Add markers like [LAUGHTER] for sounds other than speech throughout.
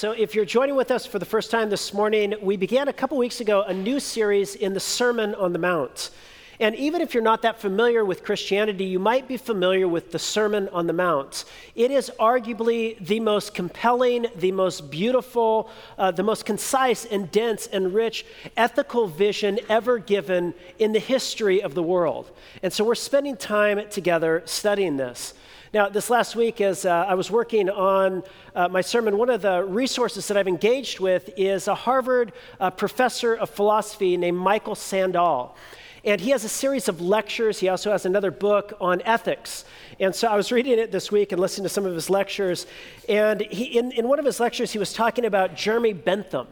So, if you're joining with us for the first time this morning, we began a couple weeks ago a new series in the Sermon on the Mount. And even if you're not that familiar with Christianity, you might be familiar with the Sermon on the Mount. It is arguably the most compelling, the most beautiful, uh, the most concise and dense and rich ethical vision ever given in the history of the world. And so we're spending time together studying this. Now, this last week, as uh, I was working on uh, my sermon, one of the resources that I've engaged with is a Harvard uh, professor of philosophy named Michael Sandel. And he has a series of lectures. He also has another book on ethics. And so I was reading it this week and listening to some of his lectures. And he, in, in one of his lectures, he was talking about Jeremy Bentham.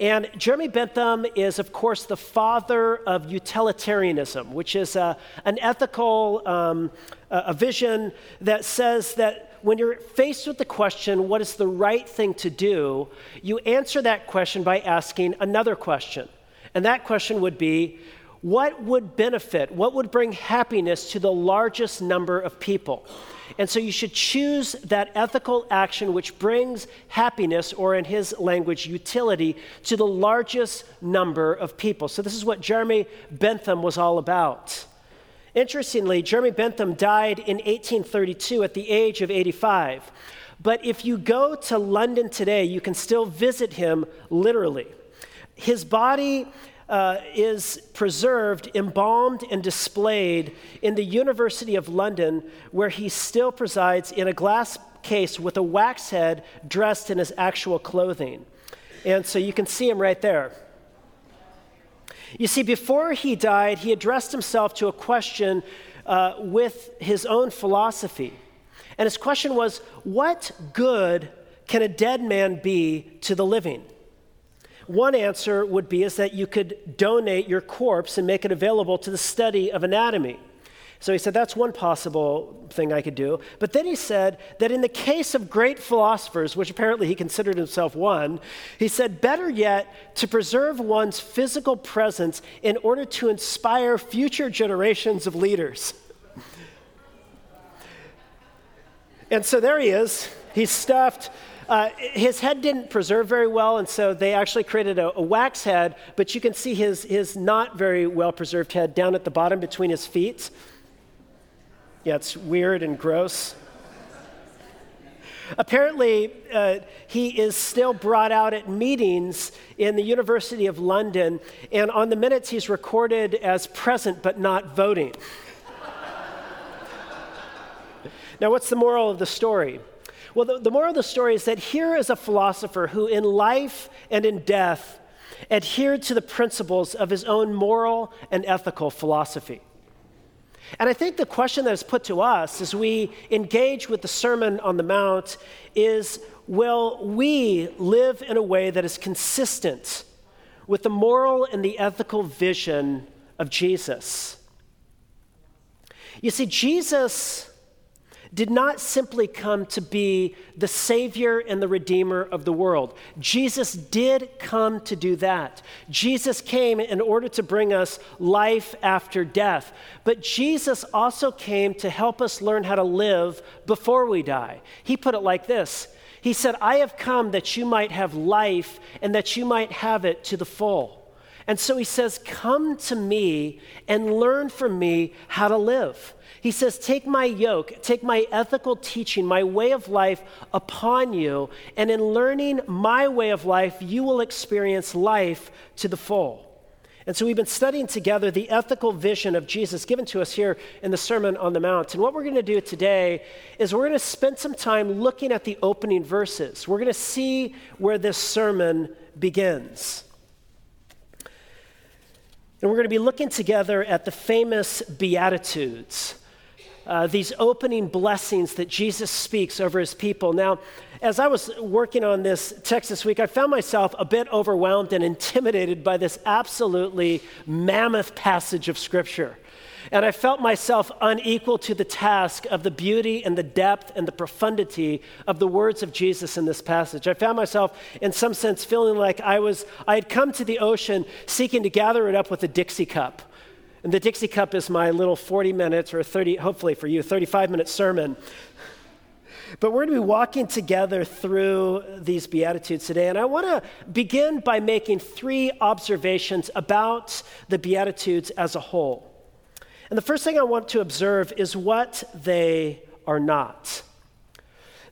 And Jeremy Bentham is, of course, the father of utilitarianism, which is a, an ethical um, a vision that says that when you're faced with the question, what is the right thing to do, you answer that question by asking another question. And that question would be, what would benefit, what would bring happiness to the largest number of people? And so you should choose that ethical action which brings happiness, or in his language, utility, to the largest number of people. So this is what Jeremy Bentham was all about. Interestingly, Jeremy Bentham died in 1832 at the age of 85. But if you go to London today, you can still visit him literally. His body uh, is preserved, embalmed, and displayed in the University of London, where he still presides in a glass case with a wax head dressed in his actual clothing. And so you can see him right there. You see, before he died, he addressed himself to a question uh, with his own philosophy. And his question was What good can a dead man be to the living? One answer would be is that you could donate your corpse and make it available to the study of anatomy. So he said, that's one possible thing I could do. But then he said that in the case of great philosophers, which apparently he considered himself one, he said, better yet, to preserve one's physical presence in order to inspire future generations of leaders. and so there he is. He's stuffed uh, his head didn't preserve very well, and so they actually created a, a, wax head, but you can see his, his not very well preserved head down at the bottom between his feet. Yeah, it's weird and gross. Apparently, uh, he is still brought out at meetings in the University of London, and on the minutes he's recorded as present but not voting. now, what's the moral of the story? Well, the, the moral of the story is that here is a philosopher who, in life and in death, adhered to the principles of his own moral and ethical philosophy. And I think the question that is put to us as we engage with the Sermon on the Mount is will we live in a way that is consistent with the moral and the ethical vision of Jesus? You see, Jesus did not simply come to be the Savior and the Redeemer of the world. Jesus did come to do that. Jesus came in order to bring us life after death. But Jesus also came to help us learn how to live before we die. He put it like this He said, I have come that you might have life and that you might have it to the full. And so he says, Come to me and learn from me how to live. He says, Take my yoke, take my ethical teaching, my way of life upon you, and in learning my way of life, you will experience life to the full. And so we've been studying together the ethical vision of Jesus given to us here in the Sermon on the Mount. And what we're going to do today is we're going to spend some time looking at the opening verses. We're going to see where this sermon begins. And we're going to be looking together at the famous Beatitudes uh, these opening blessings that Jesus speaks over his people. Now, as I was working on this text this week, I found myself a bit overwhelmed and intimidated by this absolutely mammoth passage of Scripture. And I felt myself unequal to the task of the beauty and the depth and the profundity of the words of Jesus in this passage. I found myself, in some sense, feeling like I was I had come to the ocean seeking to gather it up with a Dixie cup. And the Dixie Cup is my little 40 minutes or 30, hopefully for you, 35 minute sermon. But we're going to be walking together through these Beatitudes today. And I want to begin by making three observations about the Beatitudes as a whole. And the first thing I want to observe is what they are not.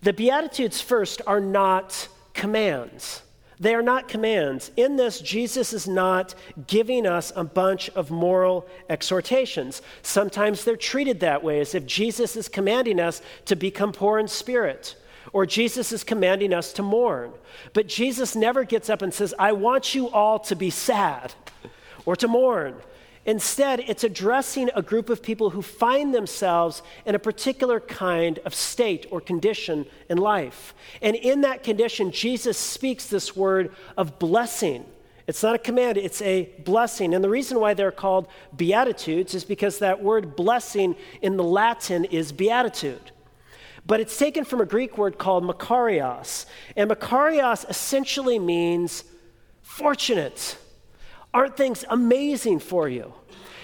The Beatitudes, first, are not commands. They are not commands. In this, Jesus is not giving us a bunch of moral exhortations. Sometimes they're treated that way, as if Jesus is commanding us to become poor in spirit, or Jesus is commanding us to mourn. But Jesus never gets up and says, I want you all to be sad or to mourn. Instead, it's addressing a group of people who find themselves in a particular kind of state or condition in life. And in that condition, Jesus speaks this word of blessing. It's not a command, it's a blessing. And the reason why they're called Beatitudes is because that word blessing in the Latin is beatitude. But it's taken from a Greek word called makarios. And makarios essentially means fortunate Aren't things amazing for you?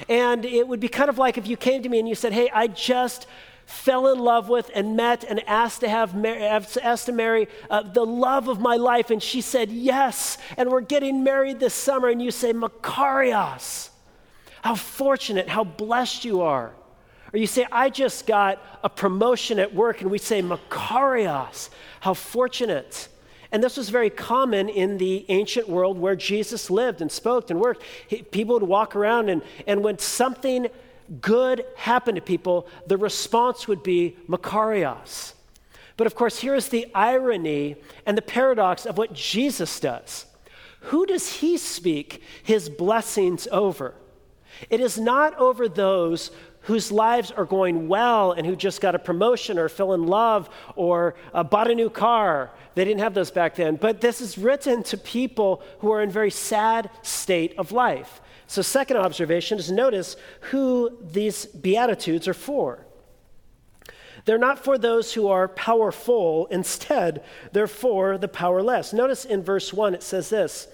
And it would be kind of like if you came to me and you said, Hey, I just fell in love with and met and asked to have asked to marry uh, the love of my life and she said yes and we're getting married this summer and you say makarios how fortunate how blessed you are or you say i just got a promotion at work and we say makarios how fortunate and this was very common in the ancient world where Jesus lived and spoke and worked. He, people would walk around, and, and when something good happened to people, the response would be Makarios. But of course, here is the irony and the paradox of what Jesus does. Who does he speak his blessings over? It is not over those whose lives are going well and who just got a promotion or fell in love or uh, bought a new car. They didn't have those back then. But this is written to people who are in very sad state of life. So, second observation is notice who these beatitudes are for. They're not for those who are powerful. Instead, they're for the powerless. Notice in verse 1 it says this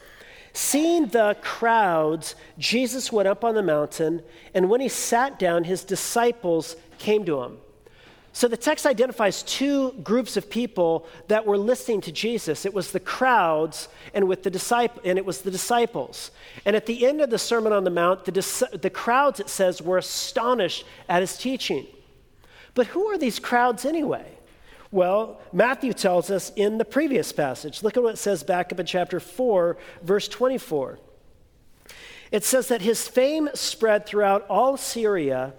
Seeing the crowds, Jesus went up on the mountain, and when he sat down, his disciples came to him. So the text identifies two groups of people that were listening to Jesus. It was the crowds and with the disciple, and it was the disciples. And at the end of the Sermon on the Mount, the, dis- the crowds, it says, were astonished at his teaching. But who are these crowds anyway? Well, Matthew tells us in the previous passage. Look at what it says back up in chapter 4, verse 24. It says that his fame spread throughout all Syria,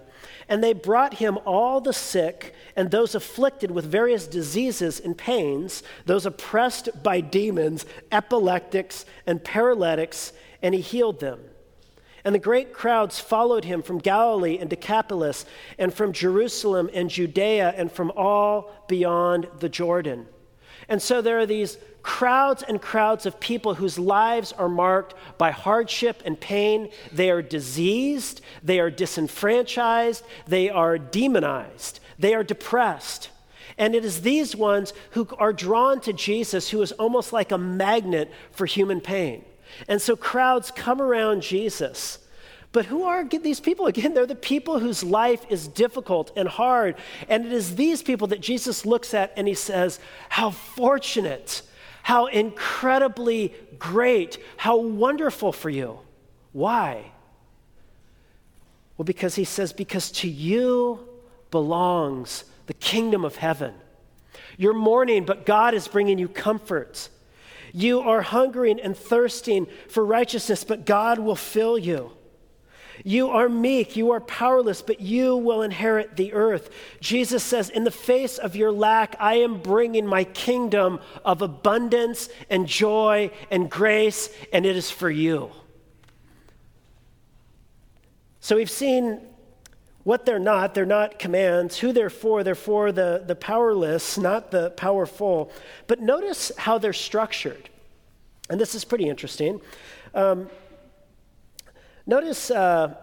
and they brought him all the sick and those afflicted with various diseases and pains, those oppressed by demons, epileptics, and paralytics, and he healed them. And the great crowds followed him from Galilee and Decapolis, and from Jerusalem and Judea, and from all beyond the Jordan. And so there are these crowds and crowds of people whose lives are marked by hardship and pain. They are diseased, they are disenfranchised, they are demonized, they are depressed. And it is these ones who are drawn to Jesus, who is almost like a magnet for human pain. And so crowds come around Jesus. But who are these people? Again, they're the people whose life is difficult and hard. And it is these people that Jesus looks at and he says, How fortunate, how incredibly great, how wonderful for you. Why? Well, because he says, Because to you belongs the kingdom of heaven. You're mourning, but God is bringing you comfort. You are hungering and thirsting for righteousness, but God will fill you. You are meek, you are powerless, but you will inherit the earth. Jesus says, In the face of your lack, I am bringing my kingdom of abundance and joy and grace, and it is for you. So we've seen what they're not. They're not commands. Who they're for, they're for the, the powerless, not the powerful. But notice how they're structured. And this is pretty interesting. Um, notice uh,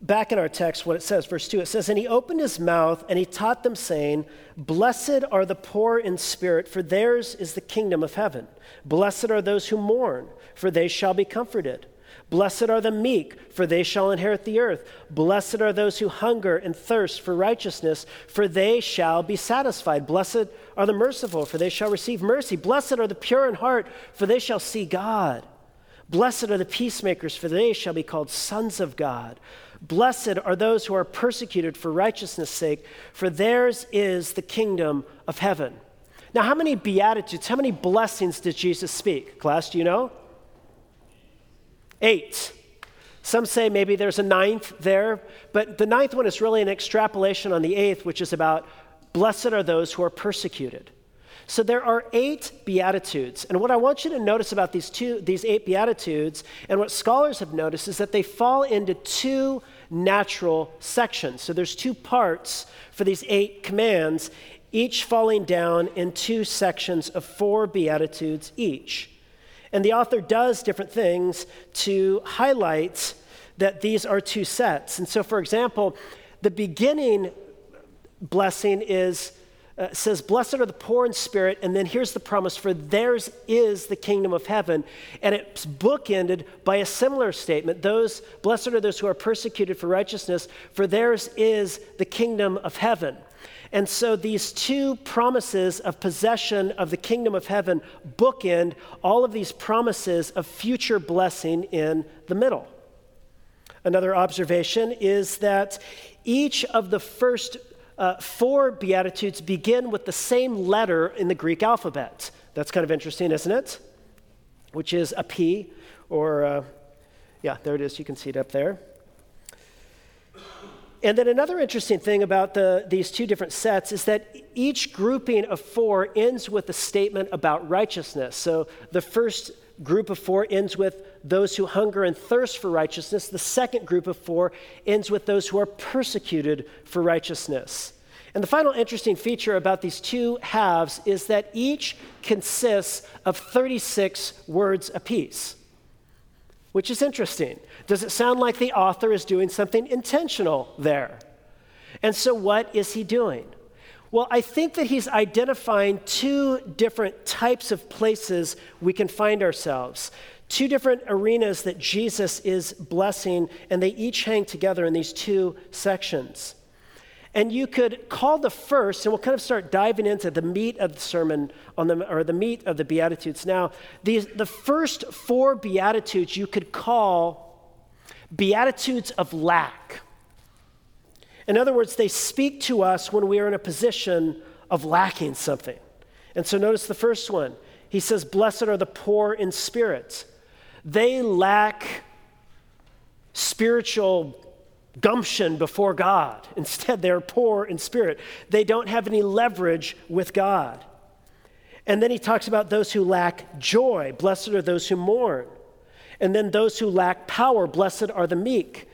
back in our text what it says, verse 2. It says, And he opened his mouth and he taught them, saying, Blessed are the poor in spirit, for theirs is the kingdom of heaven. Blessed are those who mourn, for they shall be comforted. Blessed are the meek, for they shall inherit the earth. Blessed are those who hunger and thirst for righteousness, for they shall be satisfied. Blessed are the merciful, for they shall receive mercy. Blessed are the pure in heart, for they shall see God. Blessed are the peacemakers, for they shall be called sons of God. Blessed are those who are persecuted for righteousness' sake, for theirs is the kingdom of heaven. Now, how many beatitudes, how many blessings did Jesus speak? Class, do you know? Eight. Some say maybe there's a ninth there, but the ninth one is really an extrapolation on the eighth, which is about blessed are those who are persecuted. So there are eight beatitudes, and what I want you to notice about these two, these eight beatitudes, and what scholars have noticed is that they fall into two natural sections. So there's two parts for these eight commands, each falling down in two sections of four beatitudes each. And the author does different things to highlight that these are two sets. And so, for example, the beginning blessing is uh, says, Blessed are the poor in spirit, and then here's the promise for theirs is the kingdom of heaven. And it's bookended by a similar statement those, blessed are those who are persecuted for righteousness, for theirs is the kingdom of heaven. And so these two promises of possession of the kingdom of heaven bookend all of these promises of future blessing in the middle. Another observation is that each of the first uh, four Beatitudes begin with the same letter in the Greek alphabet. That's kind of interesting, isn't it? Which is a P, or, uh, yeah, there it is. You can see it up there. And then another interesting thing about the, these two different sets is that each grouping of four ends with a statement about righteousness. So the first group of four ends with those who hunger and thirst for righteousness. The second group of four ends with those who are persecuted for righteousness. And the final interesting feature about these two halves is that each consists of 36 words apiece which is interesting. Does it sound like the author is doing something intentional there? And so, what is he doing? Well, I think that he's identifying two different types of places we can find ourselves, two different arenas that Jesus is blessing, and they each hang together in these two sections. And you could call the first, and we'll kind of start diving into the meat of the sermon on the, or the meat of the Beatitudes. Now, these, the first four Beatitudes you could call Beatitudes of lack. In other words, they speak to us when we are in a position of lacking something. And so notice the first one. He says, Blessed are the poor in spirit. They lack spiritual gumption before God. [LAUGHS] Instead, they're poor in spirit. They don't have any leverage with God. And then he talks about those who lack joy. Blessed are those who mourn. And then those who lack power. Blessed are the meek.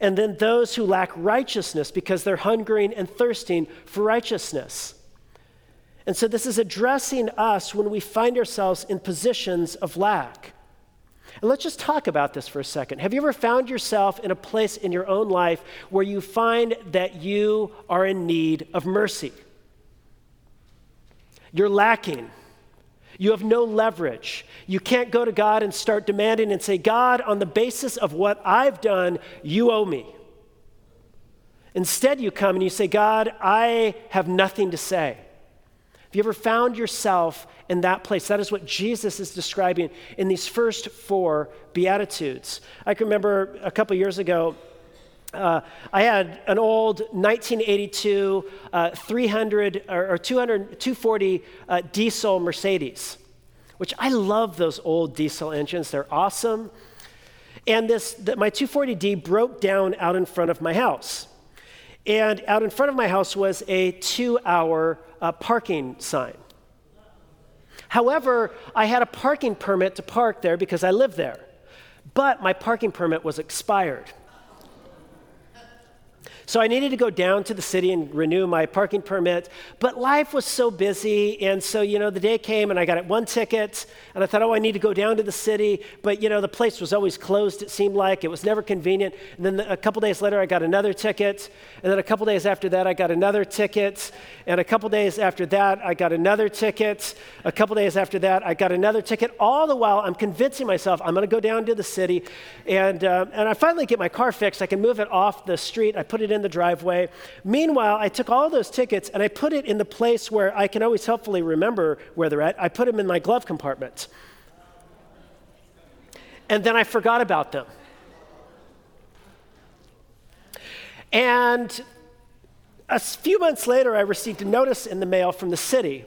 And then those who lack righteousness because they're hungering and thirsting for righteousness. And so this is addressing us when we find ourselves in positions of lack. And let's just talk about this for a second. Have you ever found yourself in a place in your own life where you find that you are in need of mercy? You're lacking. You have no leverage. You can't go to God and start demanding and say, God, on the basis of what I've done, you owe me. Instead, you come and you say, God, I have nothing to say. Have you ever found yourself in that place? That is what Jesus is describing in these first four Beatitudes. I can remember a couple years ago, uh, I had an old 1982 uh, 300 or, or 200, 240 uh, diesel Mercedes, which I love those old diesel engines. They're awesome. And this, the, my 240D broke down out in front of my house. And out in front of my house was a two hour uh, parking sign. However, I had a parking permit to park there because I live there, but my parking permit was expired. So I needed to go down to the city and renew my parking permit. But life was so busy. And so, you know, the day came and I got one ticket. And I thought, oh, I need to go down to the city. But, you know, the place was always closed, it seemed like. It was never convenient. And then a couple days later, I got another ticket. And then a couple days after that, I got another ticket. And a couple days after that, I got another ticket. A couple days after that, I got another ticket. All the while, I'm convincing myself I'm going to go down to the city. And, uh, and I finally get my car fixed. I can move it off the street. I put it in the driveway. Meanwhile, I took all those tickets and I put it in the place where I can always helpfully remember where they're at. I put them in my glove compartment. And then I forgot about them. And a few months later, I received a notice in the mail from the city.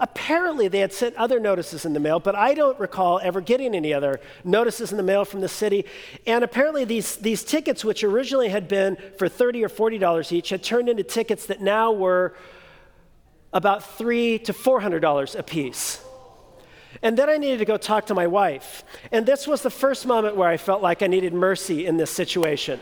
Apparently, they had sent other notices in the mail, but I don't recall ever getting any other notices in the mail from the city. And apparently, these, these tickets, which originally had been for 30 or $40 each, had turned into tickets that now were about three to $400 a piece. And then I needed to go talk to my wife. And this was the first moment where I felt like I needed mercy in this situation.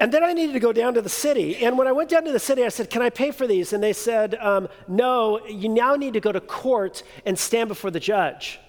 And then I needed to go down to the city. And when I went down to the city, I said, Can I pay for these? And they said, um, No, you now need to go to court and stand before the judge.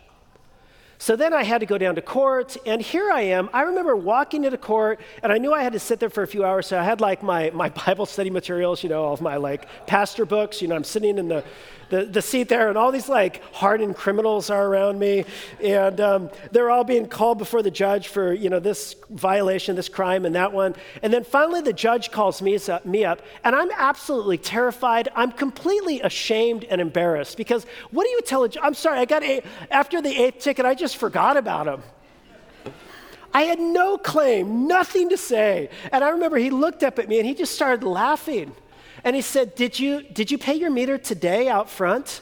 So then I had to go down to court, and here I am. I remember walking into court, and I knew I had to sit there for a few hours, so I had like my, my [LAUGHS] Bible study materials, you know, all of my like pastor books. You know, I'm sitting in the the, the seat there, and all these like hardened criminals are around me, and um, they're all being called before the judge for you know this violation, this crime, and that one. And then finally, the judge calls me me up, and I'm absolutely terrified. I'm completely ashamed and embarrassed because what do you tell a? I'm sorry, I got a, after the eighth ticket, I just forgot about him. I had no claim, nothing to say. And I remember he looked up at me and he just started laughing. And he said, Did you, did you pay your meter today out front?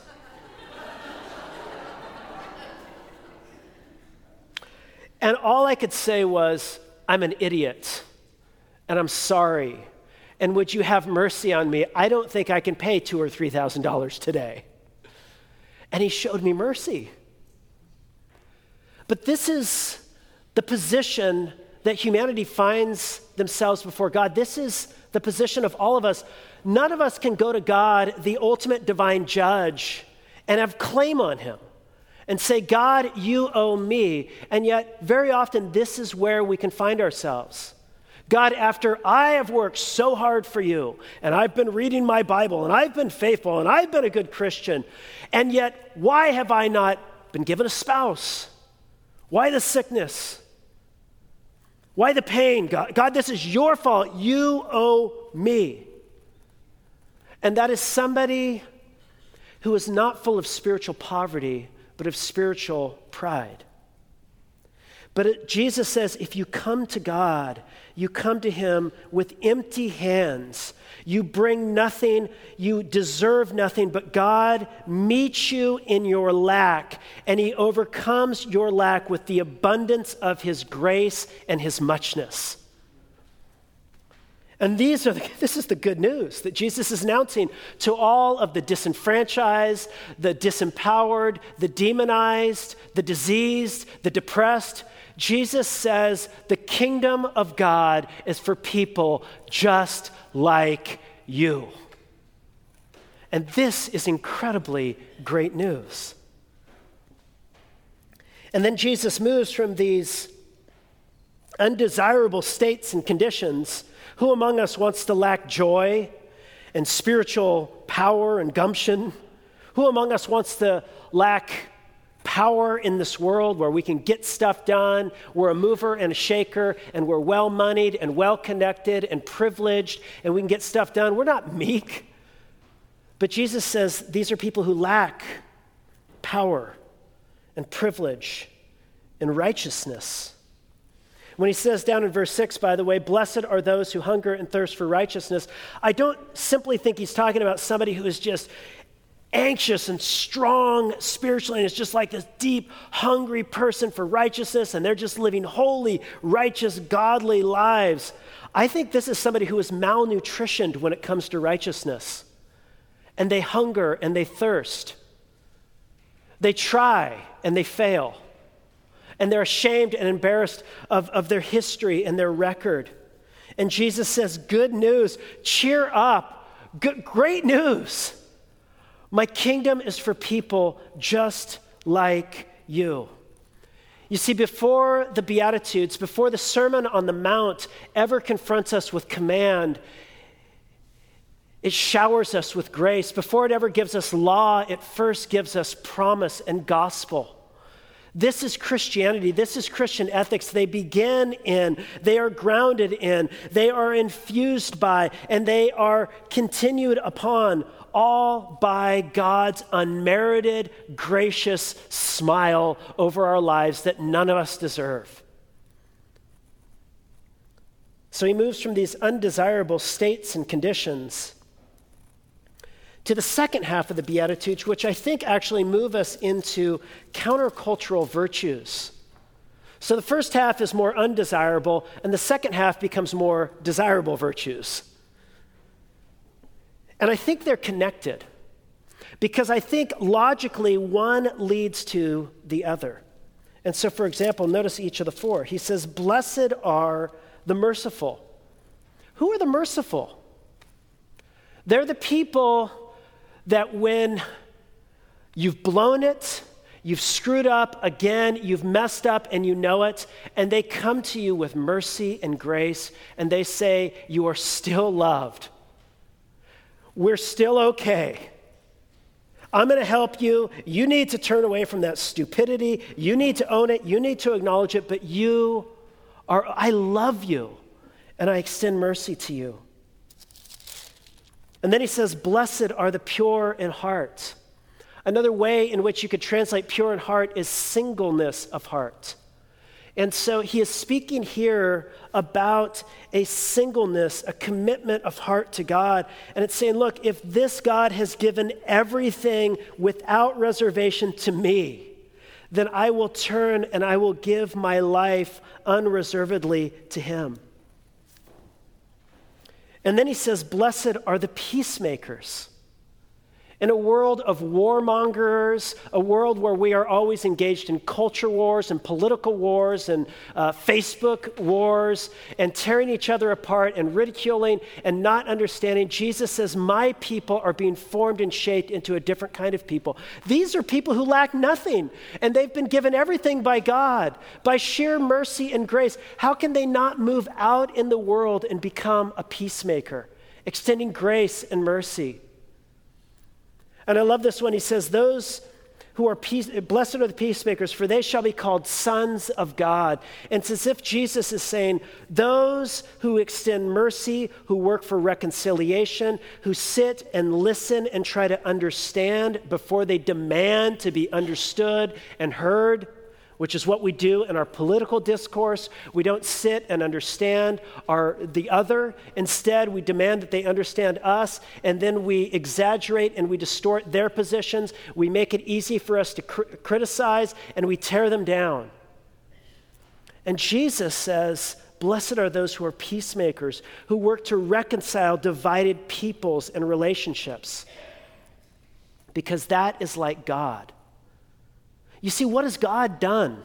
and all I could say was, I'm an idiot, and I'm sorry. And would you have mercy on me? I don't think I can pay two or three thousand dollars today. And he showed me mercy. But this is the position that humanity finds themselves before God. This is the position of all of us. None of us can go to God, the ultimate divine judge, and have claim on him and say, God, you owe me. And yet, very often, this is where we can find ourselves. God, after I have worked so hard for you, and I've been reading my Bible, and I've been faithful, and I've been a good Christian, and yet, why have I not been given a spouse? Why the sickness? Why the pain? God, God this is your fault. You owe me. And that is somebody who is not full of spiritual poverty, but of spiritual pride. But it, Jesus says if you come to God, you come to Him with empty hands. You bring nothing, you deserve nothing, but God meets you in your lack, and He overcomes your lack with the abundance of His grace and His muchness. And these are the, [LAUGHS] this is the good news that Jesus is announcing to all of the disenfranchised, the disempowered, the demonized, the diseased, the depressed. Jesus says the kingdom of God is for people just like you. And this is incredibly great news. And then Jesus moves from these undesirable states and conditions who among us wants to lack joy and spiritual power and gumption? Who among us wants to lack power in this world where we can get stuff done? We're a mover and a shaker, and we're well moneyed and well connected and privileged, and we can get stuff done. We're not meek. But Jesus says these are people who lack power and privilege and righteousness. When he says down in verse 6, by the way, blessed are those who hunger and thirst for righteousness, I don't simply think he's talking about somebody who is just anxious and strong spiritually and is just like this deep, hungry person for righteousness and they're just living holy, righteous, godly lives. I think this is somebody who is malnutritioned when it comes to righteousness. And they hunger and they thirst. They try and they fail. And they're ashamed and embarrassed of, of their history and their record. And Jesus says, Good news, cheer up, great news. My kingdom is for people just like you. You see, before the Beatitudes, before the Sermon on the Mount ever confronts us with command, it showers us with grace. Before it ever gives us law, it first gives us promise and gospel. This is Christianity. This is Christian ethics. They begin in, they are grounded in, they are infused by, and they are continued upon all by God's unmerited, gracious smile over our lives that none of us deserve. So he moves from these undesirable states and conditions to the second half of the Beatitudes, which I think actually move us into countercultural virtues. So the first half is more undesirable, and the second half becomes more desirable virtues. And I think they're connected because I think logically one leads to the other. And so, for example, notice each of the four. He says, Blessed are the merciful. Who are the merciful? They're the people that when you've blown it, you've screwed up again, you've messed up, and you know it, and they come to you with mercy and grace, and they say, You are still loved we're still okay. I'm going to help you. You need to turn away from that stupidity. You need to own it. You need to acknowledge it. But you are, I love you and I extend mercy to you. And then he says, Blessed are the pure in heart. Another way in which you could translate pure in heart is singleness of heart. And so he is speaking here about a singleness, a commitment of heart to God. And it's saying, look, if this God has given everything without reservation to me, then I will turn and I will give my life unreservedly to him. And then he says, Blessed are the peacemakers. In a world of warmongers, a world where we are always engaged in culture wars and political wars and uh, Facebook wars and tearing each other apart and ridiculing and not understanding, Jesus says, My people are being formed and shaped into a different kind of people. These are people who lack nothing and they've been given everything by God, by sheer mercy and grace. How can they not move out in the world and become a peacemaker, extending grace and mercy? And I love this one. He says, Those who are peace, blessed are the peacemakers, for they shall be called sons of God. And it's as if Jesus is saying, Those who extend mercy, who work for reconciliation, who sit and listen and try to understand before they demand to be understood and heard which is what we do in our political discourse. We don't sit and understand our, the other. Instead, we demand that they understand us, and then we exaggerate and we distort their positions. We make it easy for us to cr- criticize, and we tear them down. And Jesus says, Blessed are those who are peacemakers, who work to reconcile divided peoples and relationships, because that is like God. You see, what has God done?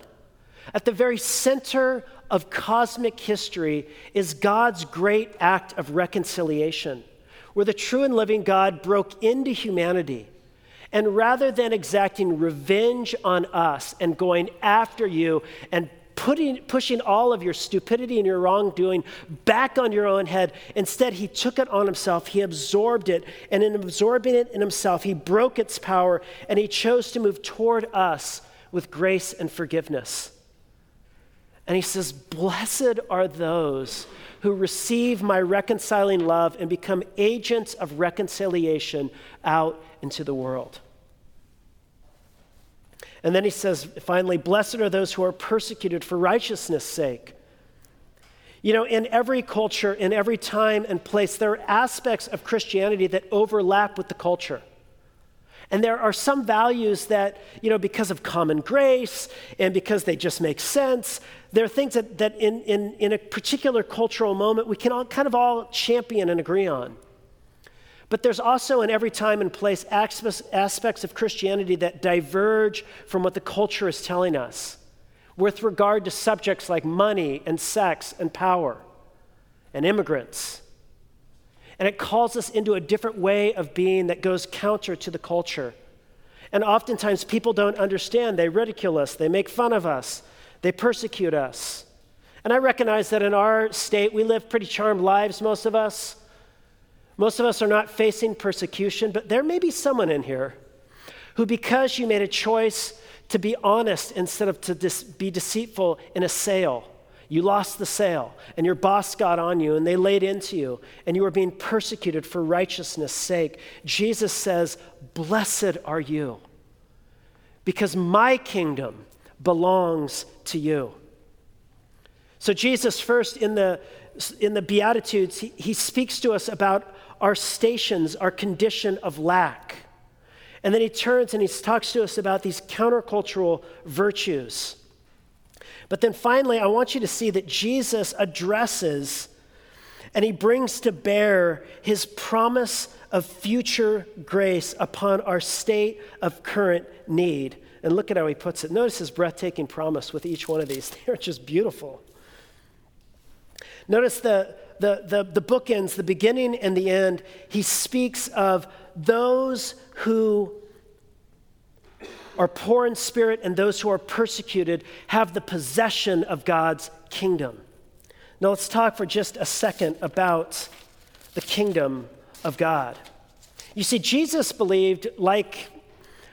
At the very center of cosmic history is God's great act of reconciliation, where the true and living God broke into humanity. And rather than exacting revenge on us and going after you and putting, pushing all of your stupidity and your wrongdoing back on your own head. Instead, he took it on himself. He absorbed it. And in absorbing it in himself, he broke its power and he chose to move toward us with grace and forgiveness. And he says, Blessed are those who receive my reconciling love and become agents of reconciliation out into the world. And then he says, finally, blessed are those who are persecuted for righteousness' sake. You know, in every culture, in every time and place, there are aspects of Christianity that overlap with the culture. And there are some values that, you know, because of common grace and because they just make sense, there are things that, that in, in, in a particular cultural moment we can all kind of all champion and agree on. But there's also in every time and place aspects of Christianity that diverge from what the culture is telling us. with regard to subjects like money and sex and power and immigrants. And it calls us into a different way of being that goes counter to the culture. And oftentimes people don't understand. They ridicule us, they make fun of us, they persecute us. And I recognize that in our state, we live pretty charmed lives, most of us. Most of us are not facing persecution, but there may be someone in here who, because you made a choice to be honest instead of to dis- be deceitful in a sale, you lost the sale, and your boss got on you, and they laid into you, and you were being persecuted for righteousness' sake. Jesus says, Blessed are you, because my kingdom belongs to you. So, Jesus, first in the, in the Beatitudes, he, he speaks to us about our stations, our condition of lack. And then he turns and he talks to us about these countercultural virtues. But then finally, I want you to see that Jesus addresses and he brings to bear his promise of future grace upon our state of current need. And look at how he puts it. Notice his breathtaking promise with each one of these. [LAUGHS] They're just beautiful. Notice the, the, the, the bookends, the beginning and the end. He speaks of those who are poor in spirit and those who are persecuted have the possession of God's kingdom. Now, let's talk for just a second about the kingdom of God. You see, Jesus believed, like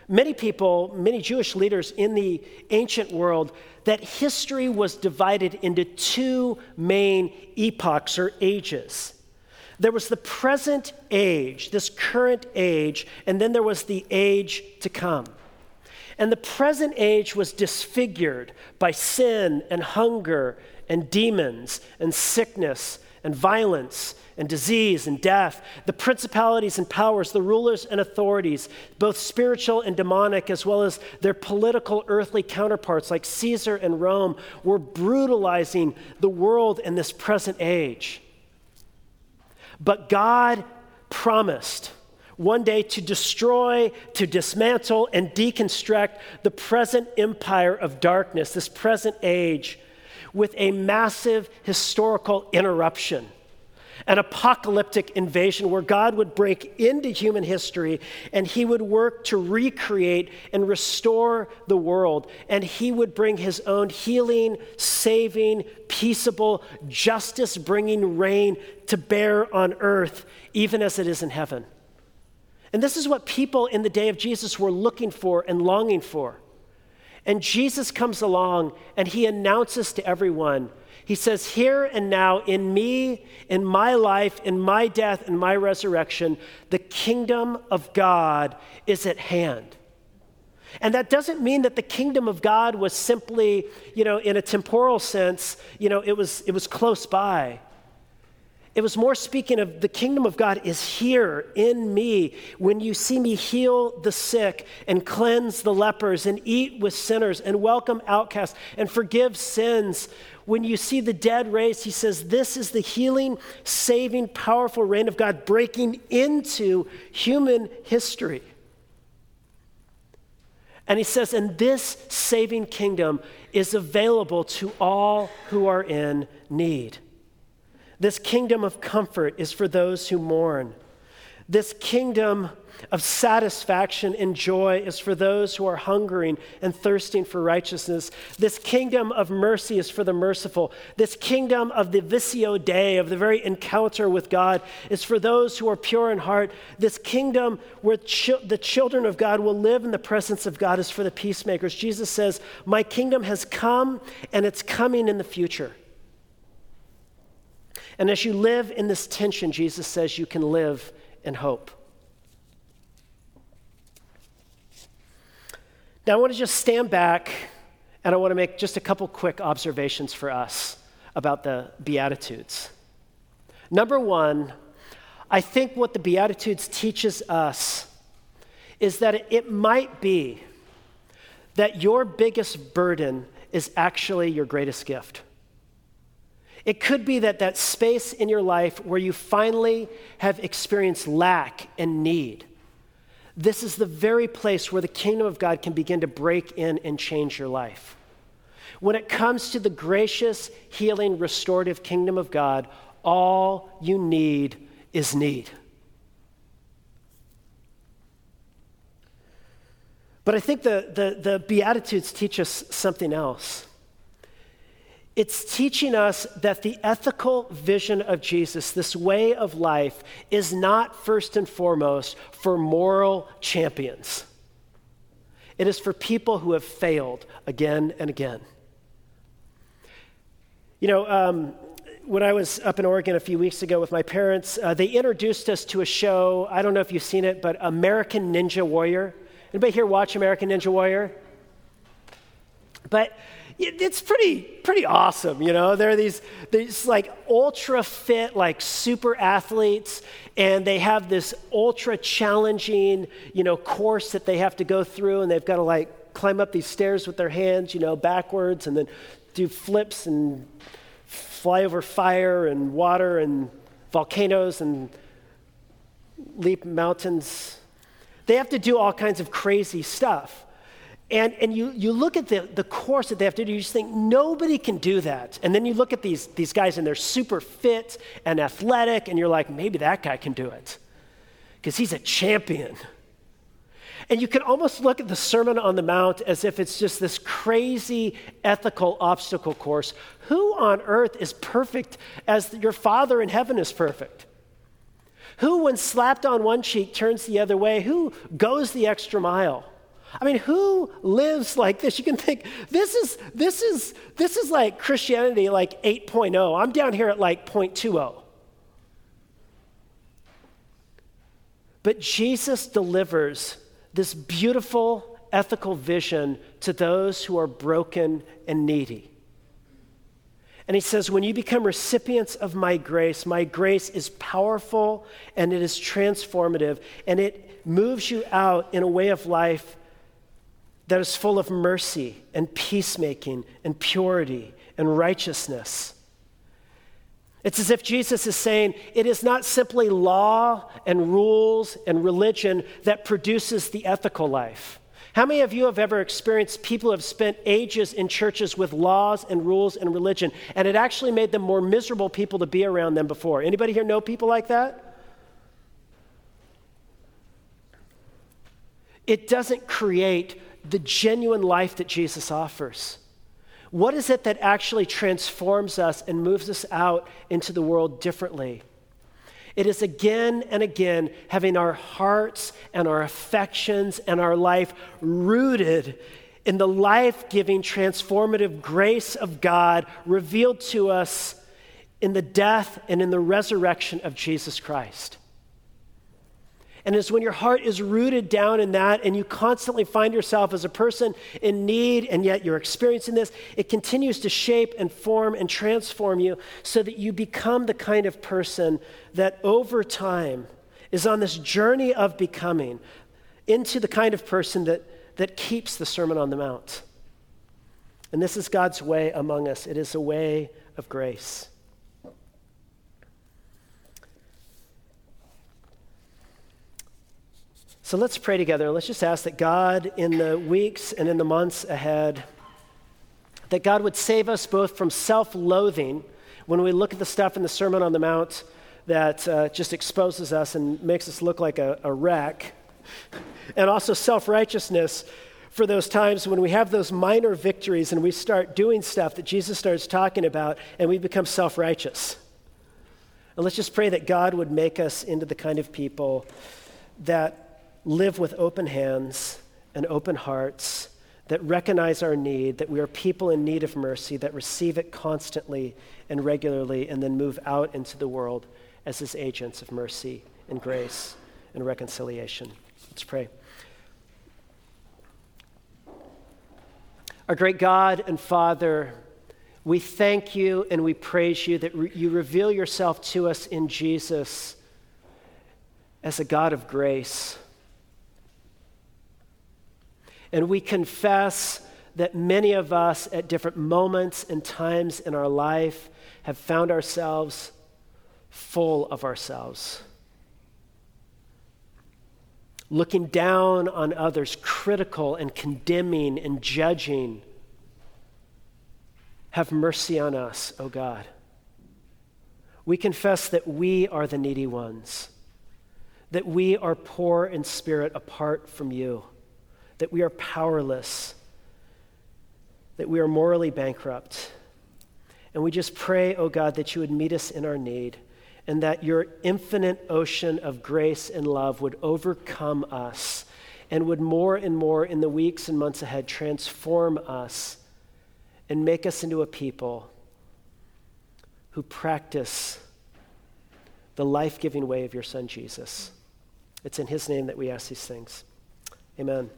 many people, many Jewish leaders in the ancient world, that history was divided into two main epochs or ages. There was the present age, this current age, and then there was the age to come. And the present age was disfigured by sin and hunger and demons and sickness and violence and disease and death. The principalities and powers, the rulers and authorities, both spiritual and demonic, as well as their political earthly counterparts like Caesar and Rome, were brutalizing the world in this present age. But God promised one day to destroy, to dismantle, and deconstruct the present empire of darkness, this present age, with a massive historical interruption an apocalyptic invasion where God would break into human history and he would work to recreate and restore the world. And he would bring his own healing, saving, peaceable, justice bringing reign to bear on earth, even as it is in heaven. And this is what people in the day of Jesus were looking for and longing for. And Jesus comes along and he announces to everyone, he says, Here and now, in me, in my life, in my death, in my resurrection, the kingdom of God is at hand. And that doesn't mean that the kingdom of God was simply, you know, in a temporal sense, you know, it was, it was close by. It was more speaking of the kingdom of God is here in me when you see me heal the sick and cleanse the lepers and eat with sinners and welcome outcasts and forgive sins. When you see the dead raised, he says, This is the healing, saving, powerful reign of God breaking into human history. And he says, And this saving kingdom is available to all who are in need. This kingdom of comfort is for those who mourn. This kingdom of satisfaction and joy is for those who are hungering and thirsting for righteousness. This kingdom of mercy is for the merciful. This kingdom of the visio Dei, of the very encounter with God, is for those who are pure in heart. This kingdom where chi- the children of God will live in the presence of God is for the peacemakers. Jesus says, My kingdom has come and it's coming in the future. And as you live in this tension, Jesus says you can live in hope. Now, I want to just stand back and I want to make just a couple quick observations for us about the Beatitudes. Number one, I think what the Beatitudes teaches us is that it might be that your biggest burden is actually your greatest gift. It could be that that space in your life where you finally have experienced lack and need, this is the very place where the kingdom of God can begin to break in and change your life. When it comes to the gracious, healing, restorative kingdom of God, all you need is need. But I think the, the, the Beatitudes teach us something else. It's teaching us that the ethical vision of Jesus, this way of life, is not first and foremost for moral champions. It is for people who have failed again and again. You know, um, when I was up in Oregon a few weeks ago with my parents, uh, they introduced us to a show. I don't know if you've seen it, but American Ninja Warrior. Anybody here watch American Ninja Warrior? But it's pretty pretty awesome you know? They're these these like ultra fit like super athletes and they have this ultra challenging you know course that they have to go through and they've got to like climb up these stairs with their hands you know backwards and then do flips and fly over fire and water and volcanoes and leap mountains. They have to do all kinds of crazy stuff and, and you, you look at the, the course that they have to do, you just think nobody can do that. And then you look at these, these guys and they're super fit and athletic, and you're like, maybe that guy can do it because he's a champion. And you can almost look at the Sermon on the Mount as if it's just this crazy ethical obstacle course. Who on earth is perfect as your Father in heaven is perfect? Who, when slapped on one cheek, turns the other way? Who goes the extra mile? I mean, who lives like this? You can think this is this is this is like Christianity like 8.0. I'm down here at like 0.20. But Jesus delivers this beautiful ethical vision to those who are broken and needy. And he says, When you become recipients of my grace, my grace is powerful and it is transformative and it moves you out in a way of life that is full of mercy and peacemaking and purity and righteousness. It's as if Jesus is saying it is not simply law and rules and religion that produces the ethical life. How many of you have ever experienced people who have spent ages in churches with laws and rules and religion, and it actually made them more miserable people to be around than before? Anybody here know people like that? It doesn't create the genuine life that Jesus offers? What is it that actually transforms us and moves us out into the world differently? It is again and again having our hearts and our affections and our life rooted in the life giving, transformative grace of God revealed to us in the death and in the resurrection of Jesus Christ. And it's when your heart is rooted down in that and you constantly find yourself as a person in need and yet you're experiencing this, it continues to shape and form and transform you so that you become the kind of person that over time is on this journey of becoming into the kind of person that, that keeps the Sermon on the Mount. And this is God's way among us, it is a way of grace. So let's pray together. Let's just ask that God, in the weeks and in the months ahead, that God would save us both from self loathing when we look at the stuff in the Sermon on the Mount that uh, just exposes us and makes us look like a, a wreck, and also self righteousness for those times when we have those minor victories and we start doing stuff that Jesus starts talking about and we become self righteous. And let's just pray that God would make us into the kind of people that live with open hands and open hearts, that recognize our need, that we are people in need of mercy, that receive it constantly and regularly, and then move out into the world as his agents of mercy and grace and reconciliation. Let's pray. Our great God and Father, we thank you and we praise you that re- you reveal yourself to us in Jesus as a God of grace and we confess that many of us at different moments and times in our life have found ourselves full of ourselves. Looking down on others, critical and condemning and judging. Have mercy on us, O God. We confess that we are the needy ones, that we are poor in spirit apart from you, that we are powerless, that we are morally bankrupt. And we just pray, O God, that you would meet us in our need and that your infinite ocean of grace and love would overcome us and would more and more in the weeks and months ahead transform us and make us into a people who practice the life giving way of your Son, Jesus. It's in His name that we ask these things. Amen.